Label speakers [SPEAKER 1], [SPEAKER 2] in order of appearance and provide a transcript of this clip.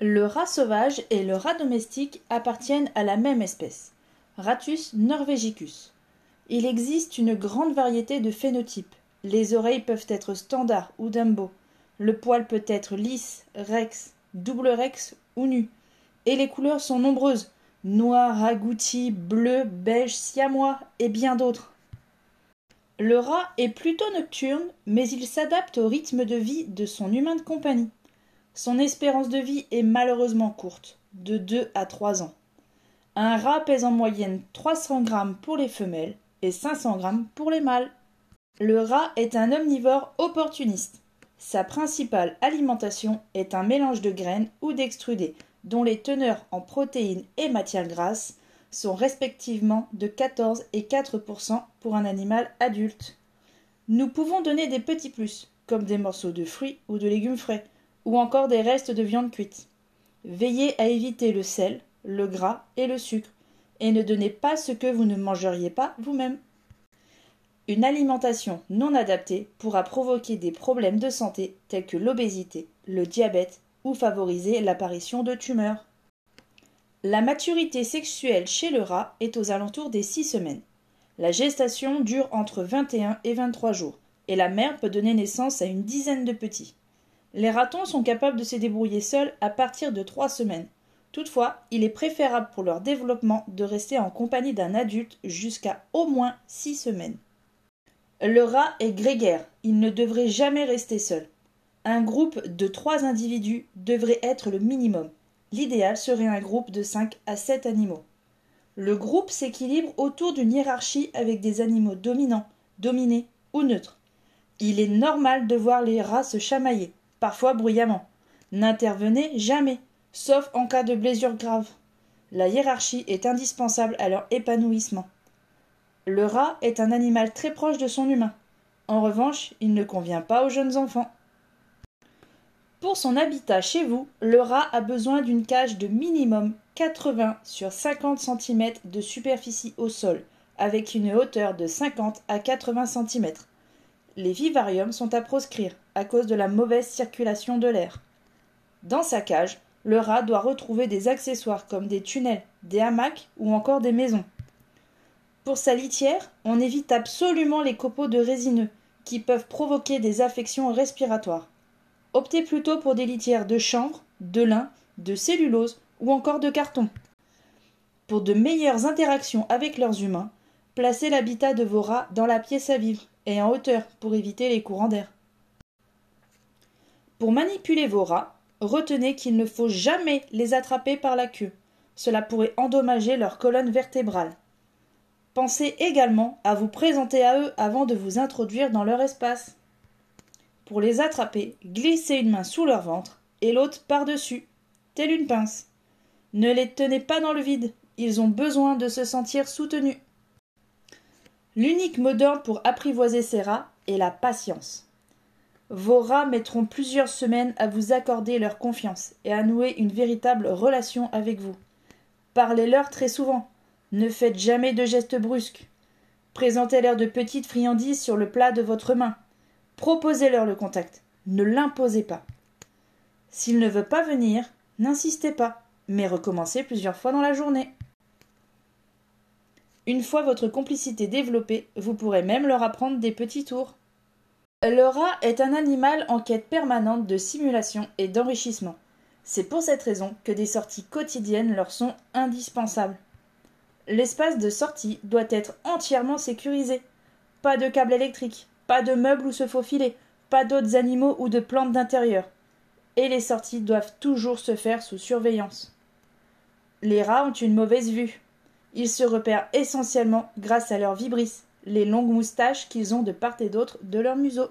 [SPEAKER 1] Le rat sauvage et le rat domestique appartiennent à la même espèce, Ratus norvegicus. Il existe une grande variété de phénotypes. Les oreilles peuvent être standard ou dumbo. Le poil peut être lisse, rex, double rex ou nu. Et les couleurs sont nombreuses noir, agouti, bleu, beige, siamois et bien d'autres. Le rat est plutôt nocturne, mais il s'adapte au rythme de vie de son humain de compagnie. Son espérance de vie est malheureusement courte, de 2 à 3 ans. Un rat pèse en moyenne 300 grammes pour les femelles et 500 grammes pour les mâles. Le rat est un omnivore opportuniste. Sa principale alimentation est un mélange de graines ou d'extrudés, dont les teneurs en protéines et matières grasses sont respectivement de 14 et 4% pour un animal adulte. Nous pouvons donner des petits plus, comme des morceaux de fruits ou de légumes frais, ou encore des restes de viande cuite. Veillez à éviter le sel, le gras et le sucre, et ne donnez pas ce que vous ne mangeriez pas vous-même. Une alimentation non adaptée pourra provoquer des problèmes de santé tels que l'obésité, le diabète ou favoriser l'apparition de tumeurs. La maturité sexuelle chez le rat est aux alentours des six semaines. La gestation dure entre 21 et 23 jours, et la mère peut donner naissance à une dizaine de petits. Les ratons sont capables de se débrouiller seuls à partir de trois semaines. Toutefois, il est préférable pour leur développement de rester en compagnie d'un adulte jusqu'à au moins six semaines. Le rat est grégaire, il ne devrait jamais rester seul. Un groupe de trois individus devrait être le minimum. L'idéal serait un groupe de 5 à 7 animaux. Le groupe s'équilibre autour d'une hiérarchie avec des animaux dominants, dominés ou neutres. Il est normal de voir les rats se chamailler, parfois bruyamment. N'intervenez jamais, sauf en cas de blessure grave. La hiérarchie est indispensable à leur épanouissement. Le rat est un animal très proche de son humain. En revanche, il ne convient pas aux jeunes enfants. Pour son habitat chez vous, le rat a besoin d'une cage de minimum 80 sur 50 cm de superficie au sol, avec une hauteur de 50 à 80 cm. Les vivariums sont à proscrire à cause de la mauvaise circulation de l'air. Dans sa cage, le rat doit retrouver des accessoires comme des tunnels, des hamacs ou encore des maisons. Pour sa litière, on évite absolument les copeaux de résineux, qui peuvent provoquer des affections respiratoires. Optez plutôt pour des litières de chanvre, de lin, de cellulose ou encore de carton. Pour de meilleures interactions avec leurs humains, placez l'habitat de vos rats dans la pièce à vivre et en hauteur pour éviter les courants d'air. Pour manipuler vos rats, retenez qu'il ne faut jamais les attraper par la queue. Cela pourrait endommager leur colonne vertébrale. Pensez également à vous présenter à eux avant de vous introduire dans leur espace. Pour les attraper, glissez une main sous leur ventre et l'autre par-dessus, telle une pince. Ne les tenez pas dans le vide, ils ont besoin de se sentir soutenus. L'unique mot d'ordre pour apprivoiser ces rats est la patience. Vos rats mettront plusieurs semaines à vous accorder leur confiance et à nouer une véritable relation avec vous. Parlez-leur très souvent. Ne faites jamais de gestes brusques. Présentez-leur de petites friandises sur le plat de votre main. Proposez-leur le contact. Ne l'imposez pas. S'il ne veut pas venir, n'insistez pas, mais recommencez plusieurs fois dans la journée. Une fois votre complicité développée, vous pourrez même leur apprendre des petits tours. Le rat est un animal en quête permanente de simulation et d'enrichissement. C'est pour cette raison que des sorties quotidiennes leur sont indispensables. L'espace de sortie doit être entièrement sécurisé. Pas de câble électrique, pas de meubles où se faufiler, pas d'autres animaux ou de plantes d'intérieur. Et les sorties doivent toujours se faire sous surveillance. Les rats ont une mauvaise vue. Ils se repèrent essentiellement grâce à leur vibrisses, les longues moustaches qu'ils ont de part et d'autre de leur museau.